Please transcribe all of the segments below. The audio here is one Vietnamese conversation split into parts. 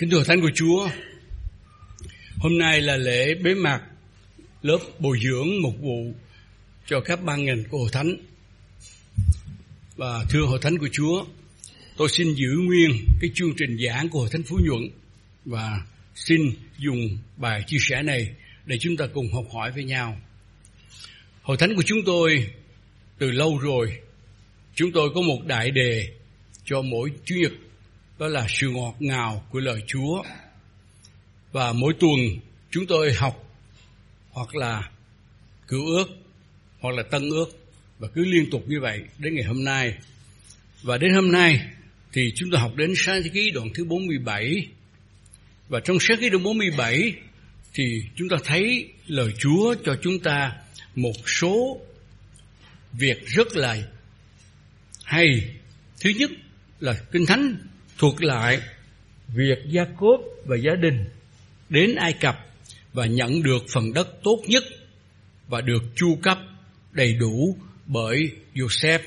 Kính thưa Thánh của Chúa, hôm nay là lễ bế mạc lớp bồi dưỡng mục vụ cho các ban ngành của Hội Thánh. Và thưa Hội Thánh của Chúa, tôi xin giữ nguyên cái chương trình giảng của Hội Thánh Phú Nhuận và xin dùng bài chia sẻ này để chúng ta cùng học hỏi với nhau. Hội Thánh của chúng tôi từ lâu rồi, chúng tôi có một đại đề cho mỗi Chủ nhật đó là sự ngọt ngào của lời Chúa. Và mỗi tuần chúng tôi học hoặc là cựu ước, hoặc là tân ước và cứ liên tục như vậy đến ngày hôm nay. Và đến hôm nay thì chúng tôi học đến sáng thế ký đoạn thứ 47. Và trong sáng thế ký đoạn 47 thì chúng ta thấy lời Chúa cho chúng ta một số việc rất là hay. Thứ nhất là Kinh Thánh thuộc lại việc Gia Cốp và gia đình đến Ai Cập và nhận được phần đất tốt nhất và được chu cấp đầy đủ bởi Joseph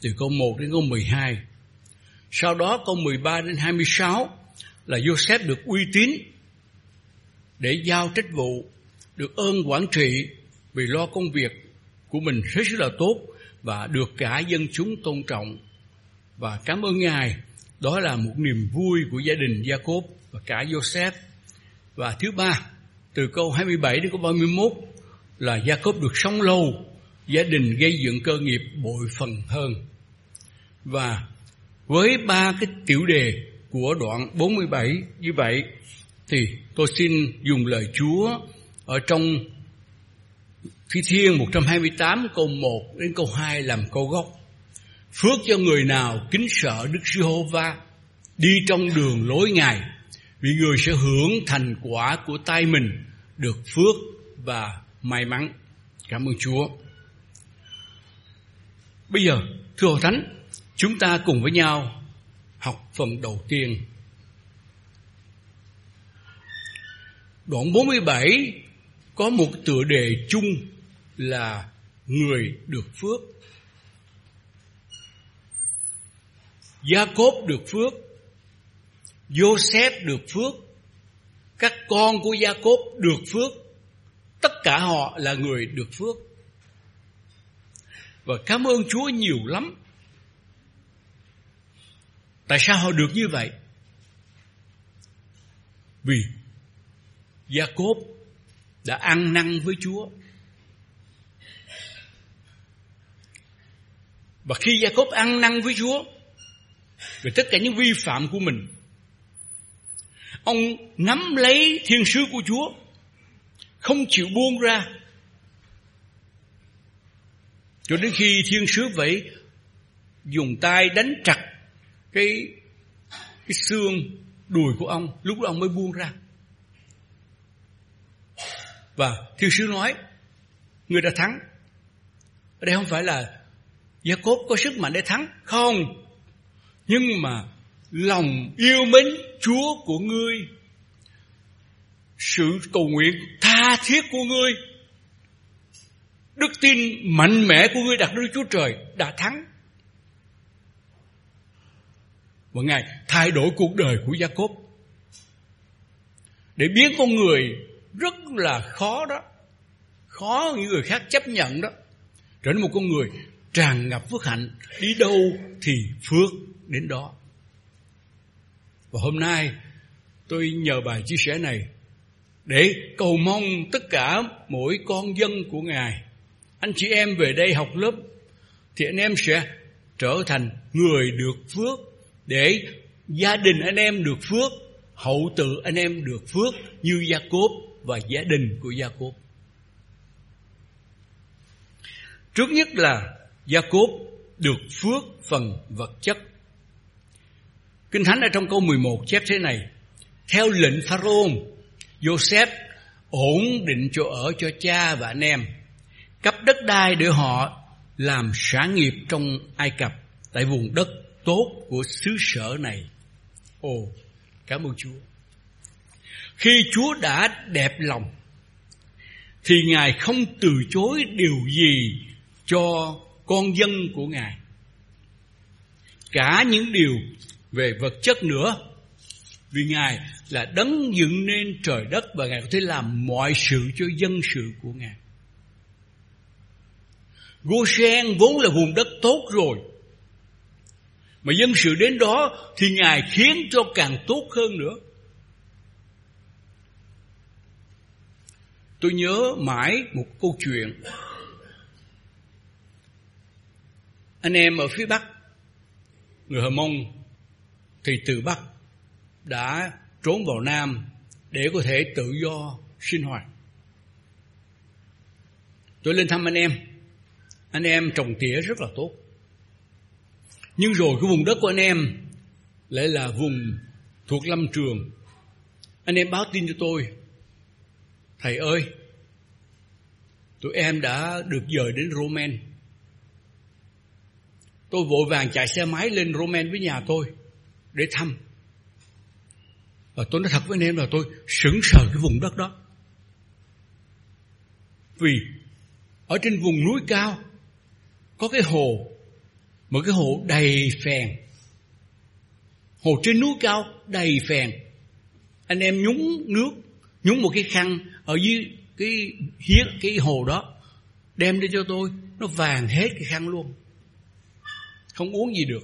từ câu 1 đến câu 12. Sau đó câu 13 đến 26 là Joseph được uy tín để giao trách vụ, được ơn quản trị vì lo công việc của mình hết sức là tốt và được cả dân chúng tôn trọng. Và cảm ơn Ngài đó là một niềm vui của gia đình Jacob và cả Joseph. Và thứ ba, từ câu 27 đến câu 31 là Jacob được sống lâu, gia đình gây dựng cơ nghiệp bội phần hơn. Và với ba cái tiểu đề của đoạn 47 như vậy thì tôi xin dùng lời Chúa ở trong Thi Thiên 128 câu 1 đến câu 2 làm câu gốc. Phước cho người nào kính sợ Đức Giê-hô-va đi trong đường lối Ngài vì người sẽ hưởng thành quả của tay mình được phước và may mắn. Cảm ơn Chúa. Bây giờ, thưa Hội Thánh, chúng ta cùng với nhau học phần đầu tiên. Đoạn 47 có một tựa đề chung là người được phước Gia Cốp được phước, Joseph được phước, các con của Gia Cốp được phước, tất cả họ là người được phước. Và cảm ơn Chúa nhiều lắm. Tại sao họ được như vậy? Vì Gia Cốp đã ăn năn với Chúa. Và khi Gia Cốp ăn năn với Chúa về tất cả những vi phạm của mình. Ông nắm lấy thiên sứ của Chúa, không chịu buông ra. Cho đến khi thiên sứ vậy dùng tay đánh chặt cái cái xương đùi của ông, lúc đó ông mới buông ra. Và thiên sứ nói, người đã thắng. Ở đây không phải là Gia Cốp có sức mạnh để thắng. Không, nhưng mà lòng yêu mến Chúa của ngươi, sự cầu nguyện tha thiết của ngươi, đức tin mạnh mẽ của ngươi đặt nơi Chúa Trời đã thắng. Và Ngài thay đổi cuộc đời của Gia Cốp để biến con người rất là khó đó, khó những người khác chấp nhận đó, trở nên một con người tràn ngập phước hạnh. Đi đâu thì phước đến đó. Và hôm nay tôi nhờ bài chia sẻ này để cầu mong tất cả mỗi con dân của Ngài, anh chị em về đây học lớp thì anh em sẽ trở thành người được phước để gia đình anh em được phước, hậu tự anh em được phước như Gia Cốp và gia đình của Gia Cốp. Trước nhất là Gia Cốp được phước phần vật chất Kinh Thánh ở trong câu 11 chép thế này. Theo lệnh Pharaoh, Joseph ổn định chỗ ở cho cha và anh em, cấp đất đai để họ làm sản nghiệp trong Ai Cập tại vùng đất tốt của xứ sở này. Ồ, cảm ơn Chúa. Khi Chúa đã đẹp lòng thì Ngài không từ chối điều gì cho con dân của Ngài. Cả những điều về vật chất nữa Vì Ngài là đấng dựng nên trời đất và Ngài có thể làm mọi sự cho dân sự của Ngài. Goshen vốn là vùng đất tốt rồi. Mà dân sự đến đó thì Ngài khiến cho càng tốt hơn nữa. Tôi nhớ mãi một câu chuyện. Anh em ở phía Bắc, người Hờ Mông thì từ Bắc đã trốn vào Nam để có thể tự do sinh hoạt. Tôi lên thăm anh em. Anh em trồng tỉa rất là tốt. Nhưng rồi cái vùng đất của anh em lại là vùng thuộc lâm trường. Anh em báo tin cho tôi. Thầy ơi, tụi em đã được dời đến Roman. Tôi vội vàng chạy xe máy lên Roman với nhà tôi để thăm. Và tôi nói thật với anh em là tôi sững sờ cái vùng đất đó. Vì ở trên vùng núi cao có cái hồ, một cái hồ đầy phèn. Hồ trên núi cao đầy phèn. Anh em nhúng nước, nhúng một cái khăn ở dưới cái hiếc cái hồ đó đem đi cho tôi nó vàng hết cái khăn luôn không uống gì được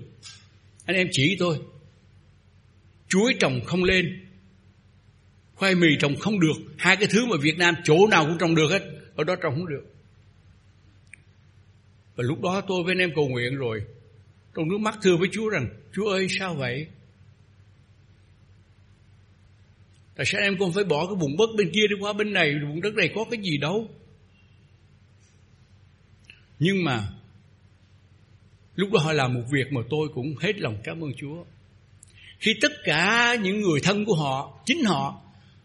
anh em chỉ tôi chuối trồng không lên. Khoai mì trồng không được. Hai cái thứ mà Việt Nam chỗ nào cũng trồng được hết. Ở đó trồng không được. Và lúc đó tôi với anh em cầu nguyện rồi. Trong nước mắt thưa với Chúa rằng, Chúa ơi, sao vậy? Tại sao em còn phải bỏ cái vùng đất bên kia đi qua bên này? Vùng đất này có cái gì đâu. Nhưng mà, Lúc đó họ làm một việc mà tôi cũng hết lòng cảm ơn Chúa. Khi tất cả những người thân của họ, Chính họ,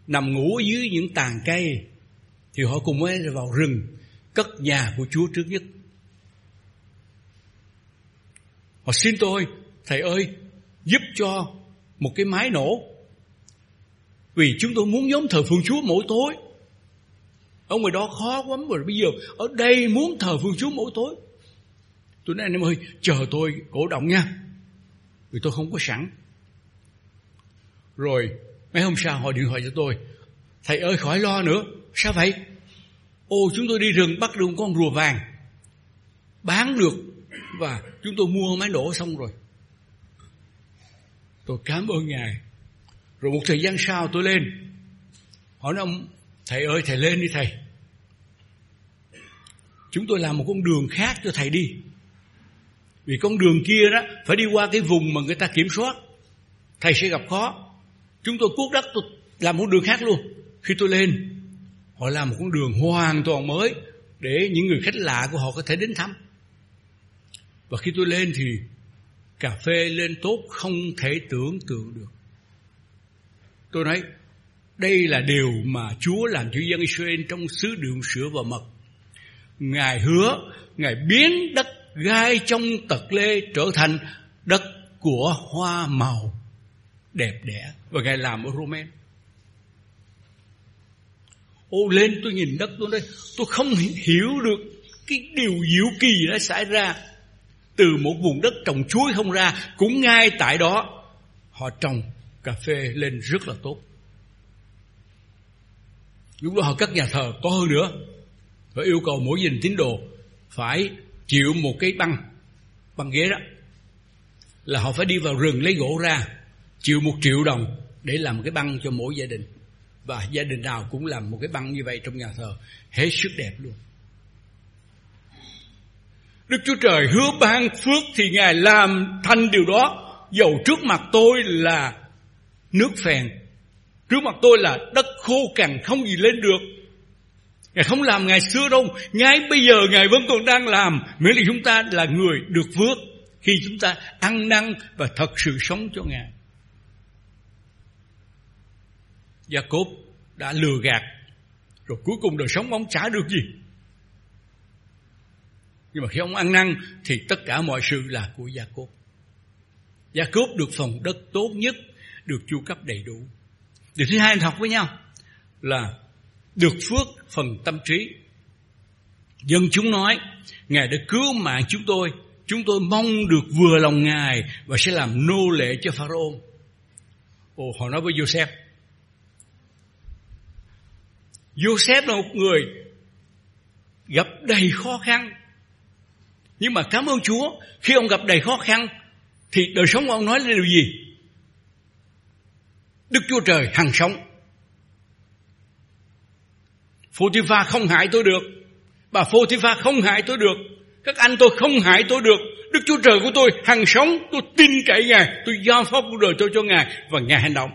Nằm ngủ ở dưới những tàn cây, Thì họ cùng với vào rừng, Cất nhà của Chúa trước nhất. Họ xin tôi, Thầy ơi, Giúp cho một cái mái nổ, vì chúng tôi muốn nhóm thờ phượng Chúa mỗi tối. Ở ngoài đó khó quá rồi, Bây giờ ở đây muốn thờ phượng Chúa mỗi tối. Tôi nói, anh em ơi, Chờ tôi cổ động nha, Vì tôi không có sẵn. Rồi, mấy hôm sau họ điện thoại cho tôi. Thầy ơi, khỏi lo nữa. Sao vậy? Ô, chúng tôi đi rừng bắt được một con rùa vàng. Bán được Và chúng tôi mua máy nổ xong rồi. Tôi cảm ơn Ngài. Rồi một thời gian sau tôi lên. Hỏi ông, Thầy ơi, thầy lên đi thầy. Chúng tôi làm một con đường khác cho thầy đi. Vì con đường kia đó Phải đi qua cái vùng mà người ta kiểm soát. Thầy sẽ gặp khó. Chúng tôi cuốc đất tôi làm một đường khác luôn. Khi tôi lên Họ làm một con đường hoàn toàn mới Để những người khách lạ của họ có thể đến thăm. Và khi tôi lên thì Cà phê lên tốt không thể tưởng tượng được. Tôi nói đây là điều mà Chúa làm cho dân Israel trong xứ đường sữa và mật. Ngài hứa, Ngài biến đất gai trong tật lê trở thành đất của hoa màu đẹp đẽ. Và Ngài làm ở Roman. Ô lên tôi nhìn đất tôi đây, tôi không hiểu được cái điều diệu kỳ đã xảy ra. Từ một vùng đất trồng chuối không ra, cũng ngay tại đó họ trồng cà phê lên rất là tốt. Lúc đó họ cất nhà thờ có hơn nữa và yêu cầu mỗi gia đình tín đồ phải chịu một cái băng băng ghế đó là họ phải đi vào rừng lấy gỗ ra chịu một triệu đồng để làm một cái băng cho mỗi gia đình và gia đình nào cũng làm một cái băng như vậy trong nhà thờ hết sức đẹp luôn Đức Chúa Trời hứa ban phước thì Ngài làm thành điều đó Dầu trước mặt tôi là nước phèn. Trước mặt tôi là đất khô cằn không gì lên được. Ngài không làm ngày xưa đâu. Ngay bây giờ Ngài vẫn còn đang làm. Miễn là chúng ta là người được phước. Khi chúng ta ăn năn và thật sự sống cho Ngài. Gia Cốp đã lừa gạt. Rồi cuối cùng đời sống ông trả được gì. Nhưng mà khi ông ăn năn thì tất cả mọi sự là của Gia Cốp. Gia Cốp được phần đất tốt nhất được chu cấp đầy đủ. Điều thứ hai học với nhau là được phước phần tâm trí. Dân chúng nói, Ngài đã cứu mạng chúng tôi, chúng tôi mong được vừa lòng Ngài và sẽ làm nô lệ cho Pharaoh. Ồ, họ nói với Joseph. Joseph là một người gặp đầy khó khăn. Nhưng mà cảm ơn Chúa, khi ông gặp đầy khó khăn, thì đời sống của ông nói là điều gì? Đức Chúa Trời hằng sống. Photifa không hại tôi được. Bà Photifa không hại tôi được. Các anh tôi không hại tôi được. Đức Chúa Trời của tôi hằng sống. Tôi tin cậy Ngài. Tôi giao phó cuộc đời tôi cho Ngài. Và Ngài hành động.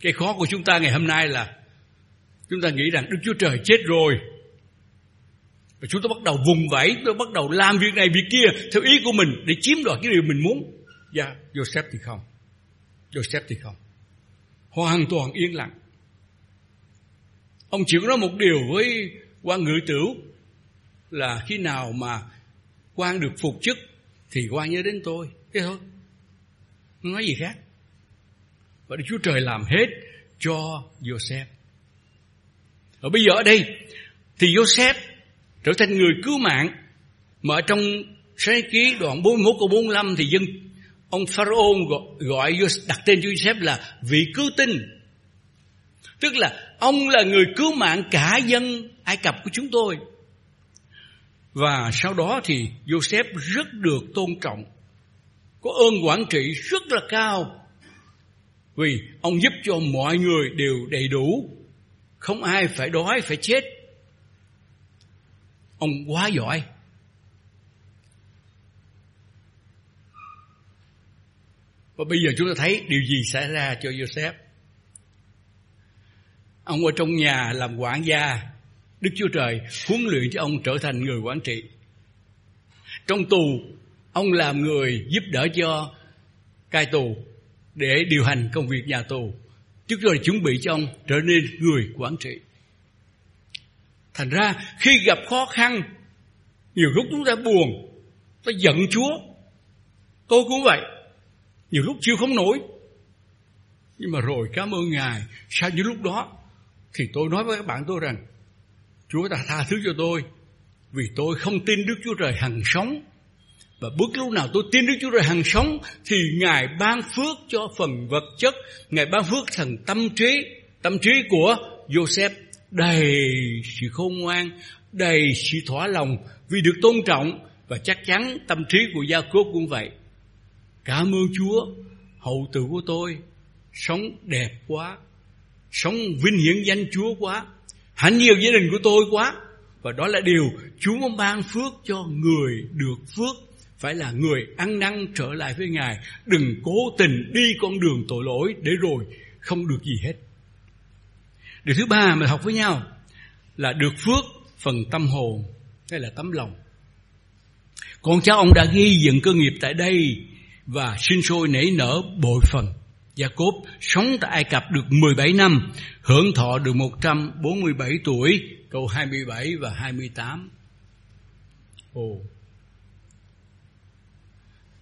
Cái khó của chúng ta ngày hôm nay là chúng ta nghĩ rằng Đức Chúa Trời chết rồi. Và chúng ta bắt đầu vùng vẫy, tôi bắt đầu làm việc này việc kia theo ý của mình để chiếm đoạt cái điều mình muốn. Dạ, yeah, Joseph thì không. Joseph thì không. Hoàn toàn yên lặng. Ông chỉ có nói một điều với quan ngự tửu là khi nào mà quan được phục chức thì quan nhớ đến tôi. Thế thôi. Không nói gì khác. Và Đức Chúa Trời làm hết cho Joseph. Ở bây giờ ở đây thì Joseph trở thành người cứu mạng mà ở trong sáng ký đoạn 41 câu 45 thì dân ông Pharaoh gọi, gọi đặt tên cho Joseph là vị cứu tinh. Tức là ông là người cứu mạng cả dân Ai Cập của chúng tôi. Và sau đó thì Joseph rất được tôn trọng. Có ơn quản trị rất là cao. Vì ông giúp cho mọi người đều đầy đủ. Không ai phải đói, phải chết. Ông quá giỏi. Và bây giờ chúng ta thấy điều gì xảy ra cho Joseph. Ông ở trong nhà làm quản gia, Đức Chúa Trời huấn luyện cho ông trở thành người quản trị. Trong tù, ông làm người giúp đỡ cho cai tù để điều hành công việc nhà tù. trước rồi chuẩn bị cho ông trở nên người quản trị. Thành ra khi gặp khó khăn, nhiều lúc chúng ta buồn, ta giận Chúa. Tôi cũng vậy. Nhiều lúc chịu không nổi. Nhưng mà rồi cảm ơn Ngài. Sau những lúc đó thì tôi nói với các bạn tôi rằng Chúa đã tha thứ cho tôi vì tôi không tin Đức Chúa Trời hằng sống. Và bất lúc nào tôi tin Đức Chúa Trời hàng sống thì Ngài ban phước cho phần vật chất, Ngài ban phước thần tâm trí, tâm trí của Joseph đầy sự khôn ngoan, đầy sự thỏa lòng vì được tôn trọng và chắc chắn tâm trí của Gia Cốp cũng vậy. Cảm ơn Chúa, hậu tử của tôi sống đẹp quá, sống vinh hiển danh Chúa quá, hạnh nhiều gia đình của tôi quá. Và đó là điều Chúa mong ban phước cho người được phước phải là người ăn năn trở lại với Ngài. Đừng cố tình đi con đường tội lỗi để rồi không được gì hết. Điều thứ ba mà học với nhau là được phước phần tâm hồn hay là tấm lòng. Con cháu ông đã ghi dựng cơ nghiệp tại đây và sinh sôi nảy nở bội phần. Gia Cốp sống tại Ai Cập được 17 năm, hưởng thọ được 147 tuổi, câu 27 và 28. Ồ.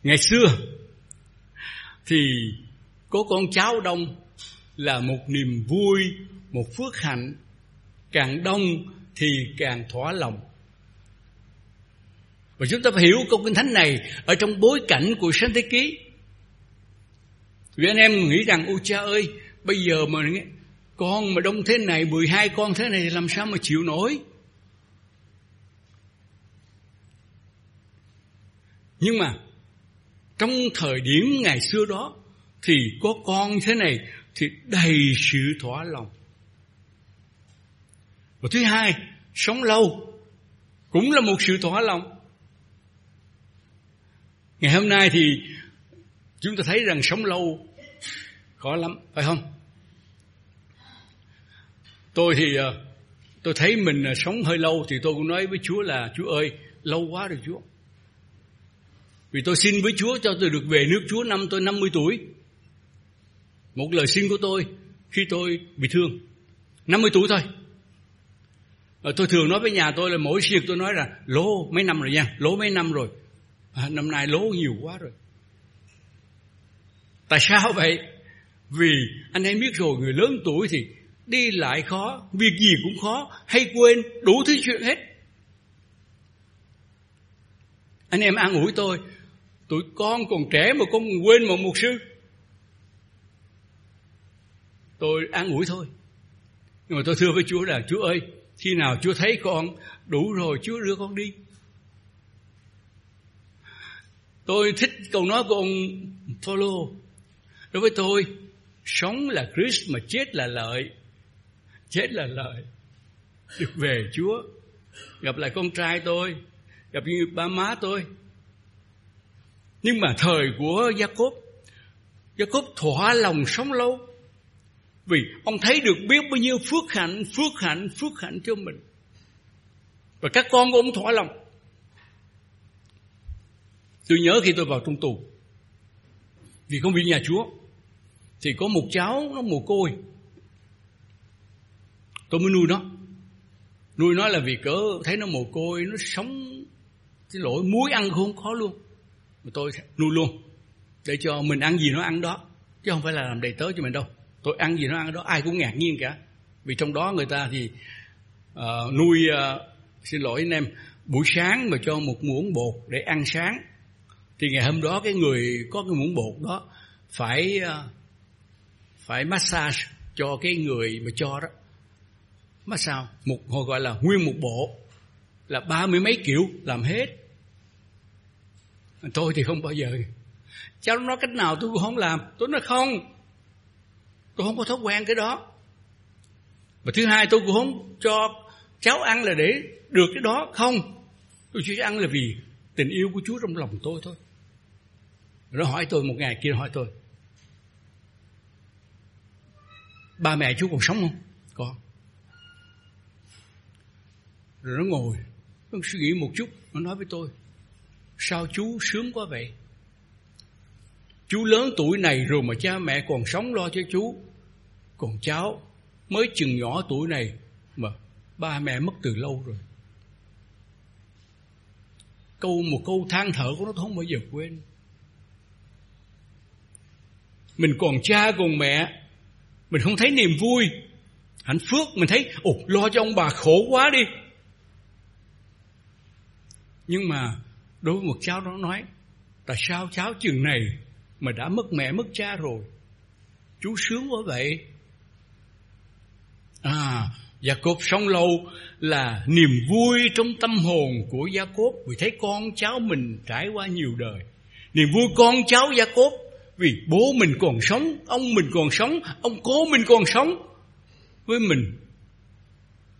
Ngày xưa thì có con cháu đông là một niềm vui, một phước hạnh, càng đông thì càng thỏa lòng. Và chúng ta phải hiểu câu kinh thánh này ở trong bối cảnh của sáng thế ký. Vì anh em nghĩ rằng, ôi cha ơi, bây giờ mà con mà đông thế này, 12 con thế này làm sao mà chịu nổi. Nhưng mà trong thời điểm ngày xưa đó thì có con thế này thì đầy sự thỏa lòng. Và thứ hai, sống lâu cũng là một sự thỏa lòng. Ngày hôm nay thì chúng ta thấy rằng sống lâu khó lắm, phải không? Tôi thì ờ, tôi thấy mình ờ, sống hơi lâu thì tôi cũng nói với Chúa là Chúa ơi, lâu quá rồi Chúa. Vì tôi xin với Chúa cho tôi được về nước Chúa năm tôi 50 tuổi. Một lời xin của tôi khi tôi bị thương. 50 tuổi thôi. Rồi tôi thường nói với nhà tôi là mỗi việc tôi nói là lố mấy năm rồi nha, lố mấy năm rồi. À, năm nay lố nhiều quá rồi. Tại sao vậy? Vì anh em biết rồi người lớn tuổi thì đi lại khó, việc gì cũng khó, hay quên, đủ thứ chuyện hết. Anh em an ủi tôi, tụi con còn trẻ mà con quên một mục sư. tôi an ủi thôi. Nhưng mà tôi thưa với Chúa là, Chúa ơi, khi nào Chúa thấy con đủ rồi, Chúa đưa con đi. Tôi thích câu nói của ông Paulo. Đối với tôi, sống là Christ mà chết là lợi. Chết là lợi. Được về Chúa. Gặp lại con trai tôi, gặp như ba má tôi nhưng mà thời của Gia Cốp Gia Cốp thỏa lòng sống lâu. Vì ông thấy được biết bao nhiêu phước hạnh phước hạnh phước hạnh cho mình. Và các con của ông thỏa lòng. Tôi nhớ khi tôi vào trong tù, vì không bị nhà chúa, thì có một cháu nó mồ côi. Tôi mới nuôi nó. Nuôi nó là vì cỡ thấy nó mồ côi, nó sống cái lỗi muối ăn không khó luôn mà tôi nuôi luôn. Để cho mình ăn gì nó ăn đó. Chứ không phải là làm đầy tớ cho mình đâu. Tôi ăn gì nó ăn đó ai cũng ngạc nhiên cả. Vì trong đó người ta thì uh, nuôi uh, xin lỗi anh em buổi sáng mà cho một muỗng bột để ăn sáng. Thì ngày hôm đó cái người có cái muỗng bột đó phải uh, phải massage cho cái người mà cho đó. Massage một họ gọi là nguyên một bộ. Là ba mươi mấy kiểu làm hết tôi thì không bao giờ. Cháu nói cách nào tôi cũng không làm. Tôi nói không. Tôi không có thói quen cái đó. Và thứ hai, tôi cũng không cho cháu ăn là để được cái đó. Không. Tôi chỉ ăn là vì tình yêu của Chúa trong lòng tôi thôi. Nó hỏi tôi một ngày kia hỏi tôi, ba mẹ chú còn sống không? Còn rồi nó ngồi, nó suy nghĩ một chút, nó nói với tôi sao chú sướng quá vậy? Chú lớn tuổi này rồi mà cha mẹ còn sống lo cho chú. Còn cháu mới chừng nhỏ tuổi này mà ba mẹ mất từ lâu rồi. Câu một câu than thở của nó không bao giờ quên. Mình còn cha còn mẹ, mình không thấy niềm vui. Hạnh phúc, mình thấy, ồ, lo cho ông bà khổ quá đi. Nhưng mà đối với một cháu nó nói tại sao cháu chừng này mà đã mất mẹ mất cha rồi chú sướng quá vậy à Gia Cốp sống lâu là niềm vui trong tâm hồn của Gia Cốp vì thấy con cháu mình trải qua nhiều đời. Niềm vui con cháu Gia Cốp vì bố mình còn sống, ông mình còn sống, ông cố mình còn sống với mình.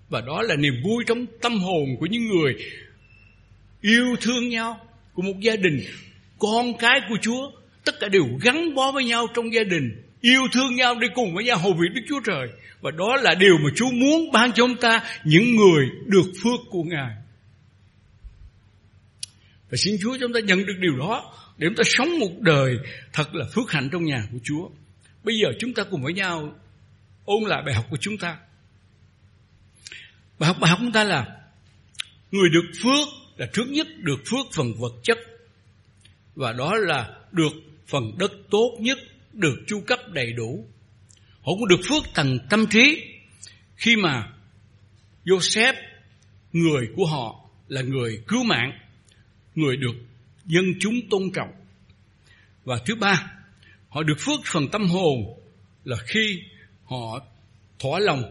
Và đó là niềm vui trong tâm hồn của những người yêu thương nhau, của một gia đình, con cái của Chúa, tất cả đều gắn bó với nhau trong gia đình, yêu thương nhau đi cùng với nhau hầu việc Đức Chúa Trời. Và đó là điều mà Chúa muốn ban cho chúng ta những người được phước của Ngài. Và xin Chúa chúng ta nhận được điều đó để chúng ta sống một đời thật là phước hạnh trong nhà của Chúa. Bây giờ chúng ta cùng với nhau ôn lại bài học của chúng ta. Bài học bài học của chúng ta là người được phước là trước nhất được phước phần vật chất và đó là được phần đất tốt nhất được chu cấp đầy đủ. Họ cũng được phước tầng tâm trí khi mà Joseph người của họ là người cứu mạng, người được dân chúng tôn trọng. Và thứ ba, họ được phước phần tâm hồn là khi họ thỏa lòng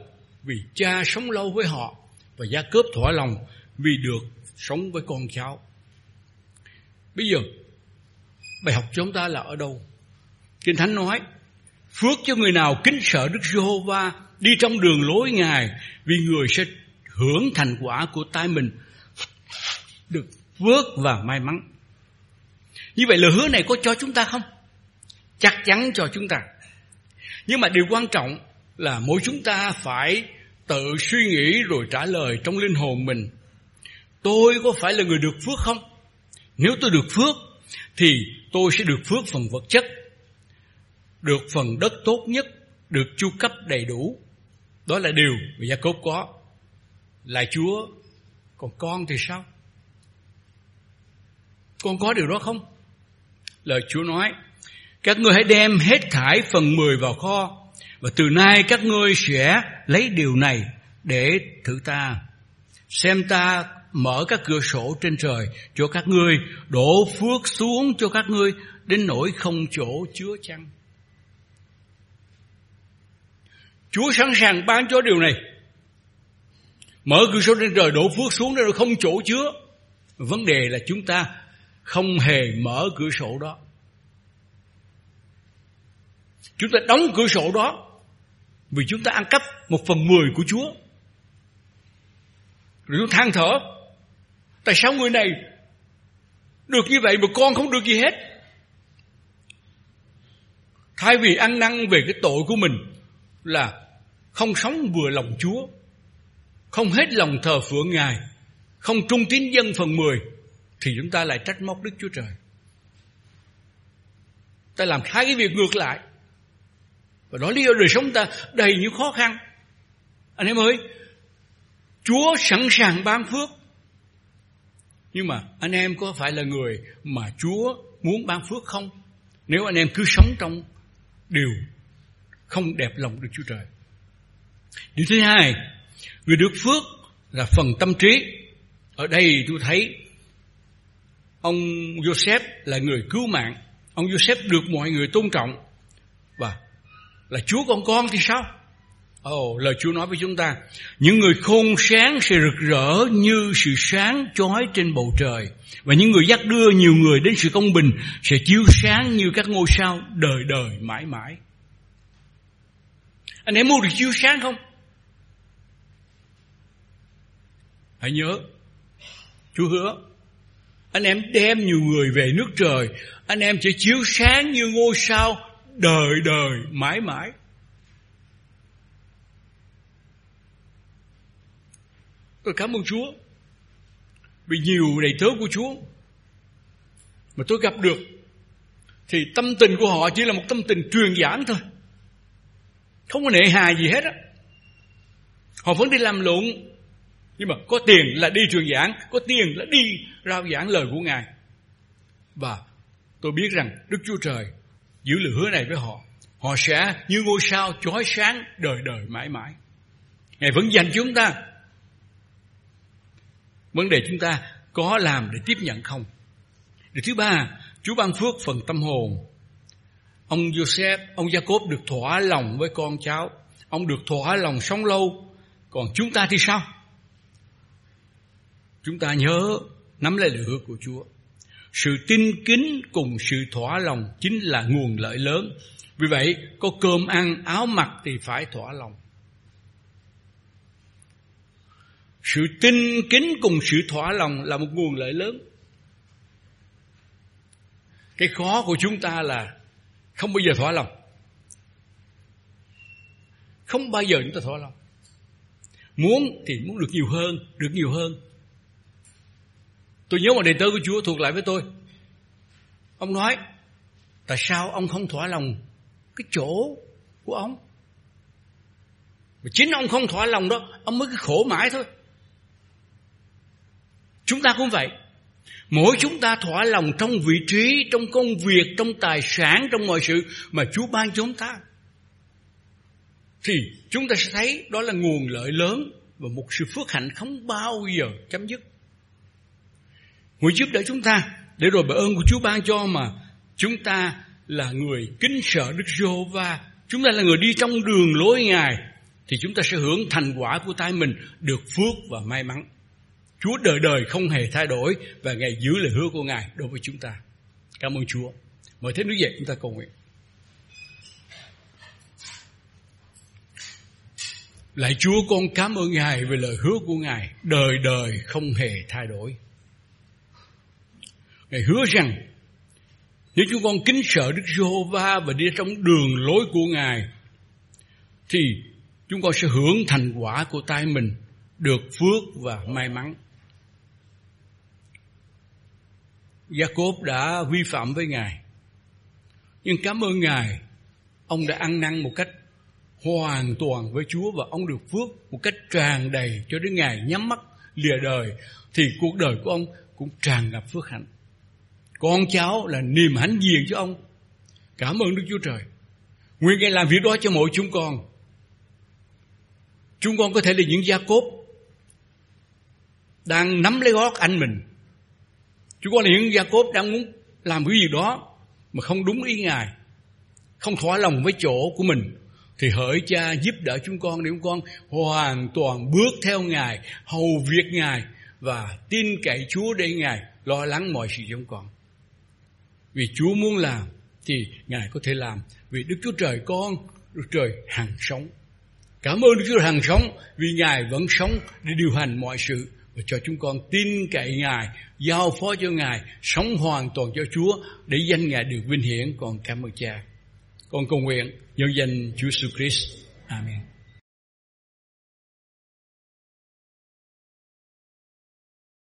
vì cha sống lâu với họ và gia cướp thỏa lòng vì được sống với con cháu. Bây giờ, bài học chúng ta là ở đâu? Kinh Thánh nói, phước cho người nào kính sợ Đức Giê-hô-va đi trong đường lối Ngài vì người sẽ hưởng thành quả của tay mình được phước và may mắn. Như vậy lời hứa này có cho chúng ta không? Chắc chắn cho chúng ta. Nhưng mà điều quan trọng là mỗi chúng ta phải tự suy nghĩ rồi trả lời trong linh hồn mình. Tôi có phải là người được phước không? Nếu tôi được phước thì tôi sẽ được phước phần vật chất, được phần đất tốt nhất, được chu cấp đầy đủ. Đó là điều mà Gia Cốp có. là Chúa, còn con thì sao? Con có điều đó không? lời Chúa nói, các ngươi hãy đem hết thải phần mười vào kho, và từ nay các ngươi sẽ lấy điều này để thử ta. Xem ta mở các cửa sổ trên trời cho các ngươi, đổ phước xuống cho các ngươi, đến nỗi không chỗ chứa chăng. Chúa sẵn sàng ban cho điều này. Mở cửa sổ trên trời đổ phước xuống đến không chỗ chứa. Vấn đề là chúng ta không hề mở cửa sổ đó. Chúng ta đóng cửa sổ đó vì chúng ta ăn cắp một phần mười của Chúa. Rồi chúng than thở. Tại sao người này được như vậy mà con không được gì hết? Thay vì ăn năn về cái tội của mình là không sống vừa lòng Chúa, không hết lòng thờ phượng Ngài, không trung tín dân phần mười, thì chúng ta lại trách móc Đức Chúa Trời. Ta làm hai cái việc ngược lại. Và đó lý do đời sống ta đầy những khó khăn. Anh em ơi, Chúa sẵn sàng ban phước. Nhưng mà anh em có phải là người mà Chúa muốn ban phước không? Nếu anh em cứ sống trong điều không đẹp lòng Đức Chúa Trời. Điều thứ hai, người được phước là phần tâm trí. Ở đây tôi thấy ông Joseph là người cứu mạng. Ông Joseph được mọi người tôn trọng. Và là Chúa con con thì sao? Ồ, oh, lời Chúa nói với chúng ta, những người khôn sáng sẽ rực rỡ như sự sáng chói trên bầu trời. Và những người dắt đưa nhiều người đến sự công bình sẽ chiếu sáng như các ngôi sao đời đời mãi mãi. Anh em mua được chiếu sáng không? Hãy nhớ, Chúa hứa, anh em đem nhiều người về nước trời, anh em sẽ chiếu sáng như ngôi sao đời đời mãi mãi. Tôi cảm ơn Chúa vì nhiều đầy tớ của Chúa mà tôi gặp được thì tâm tình của họ chỉ là một tâm tình truyền giảng thôi. Không có nệ hà gì hết á. Họ vẫn đi làm lụng nhưng mà có tiền là đi truyền giảng, có tiền là đi rao giảng lời của Ngài. Và tôi biết rằng Đức Chúa Trời giữ lời hứa này với họ. Họ sẽ như ngôi sao chói sáng đời đời mãi mãi. Ngài vẫn dành chúng ta Vấn đề chúng ta có làm để tiếp nhận không? Điều thứ ba, Chúa ban phước phần tâm hồn. Ông Joseph, ông Jacob được thỏa lòng với con cháu. Ông được thỏa lòng sống lâu. Còn chúng ta thì sao? Chúng ta nhớ nắm lấy lời hứa của Chúa. Sự tin kính cùng sự thỏa lòng chính là nguồn lợi lớn. Vì vậy, có cơm ăn, áo mặc thì phải thỏa lòng. Sự tin kính cùng sự thỏa lòng là một nguồn lợi lớn. Cái khó của chúng ta là không bao giờ thỏa lòng. Không bao giờ chúng ta thỏa lòng. Muốn thì muốn được nhiều hơn, được nhiều hơn. Tôi nhớ một đệ tớ của Chúa thuộc lại với tôi. Ông nói, tại sao ông không thỏa lòng cái chỗ của ông? Mà chính ông không thỏa lòng đó, ông mới cứ khổ mãi thôi. Chúng ta cũng vậy. Mỗi chúng ta thỏa lòng trong vị trí, trong công việc, trong tài sản, trong mọi sự mà Chúa ban cho chúng ta. Thì chúng ta sẽ thấy đó là nguồn lợi lớn và một sự phước hạnh không bao giờ chấm dứt. Nguyện giúp đỡ chúng ta để rồi bởi ơn của Chúa ban cho mà chúng ta là người kính sợ Đức giê va chúng ta là người đi trong đường lối Ngài thì chúng ta sẽ hưởng thành quả của tay mình được phước và may mắn. Chúa đời đời không hề thay đổi và Ngài giữ lời hứa của Ngài đối với chúng ta. Cảm ơn Chúa. Mời thế nước dậy chúng ta cầu nguyện. Lại Chúa, con cảm ơn Ngài về lời hứa của Ngài đời đời không hề thay đổi. Ngài hứa rằng, nếu chúng con kính sợ Đức Giê-hô-va và đi trong đường lối của Ngài, thì chúng con sẽ hưởng thành quả của tay mình được phước và may mắn. Jacob đã vi phạm với Ngài. Nhưng cảm ơn Ngài, ông đã ăn năn một cách hoàn toàn với Chúa và ông được phước một cách tràn đầy cho đến Ngài nhắm mắt lìa đời thì cuộc đời của ông cũng tràn ngập phước hạnh. Con cháu là niềm hãnh diện cho ông. Cảm ơn Đức Chúa Trời. Nguyện Ngài làm việc đó cho mỗi chúng con. Chúng con có thể là những gia cốt đang nắm lấy gót anh mình Chúa con hiện gia cốp đang muốn làm cái gì đó mà không đúng ý Ngài. Không thỏa lòng với chỗ của mình. thì hỡi cha giúp đỡ chúng con để chúng con hoàn toàn bước theo Ngài, hầu việc Ngài và tin cậy Chúa để Ngài lo lắng mọi sự chúng con. Vì Chúa muốn làm thì Ngài có thể làm. Vì Đức Chúa Trời con, Đức Trời hàng sống. Cảm ơn Đức Chúa hàng sống vì Ngài vẫn sống để điều hành mọi sự và cho chúng con tin cậy Ngài, giao phó cho Ngài, sống hoàn toàn cho Chúa để danh Ngài được vinh hiển. Còn cảm ơn Cha. Con cầu nguyện nhân danh Chúa Jesus Christ. Amen.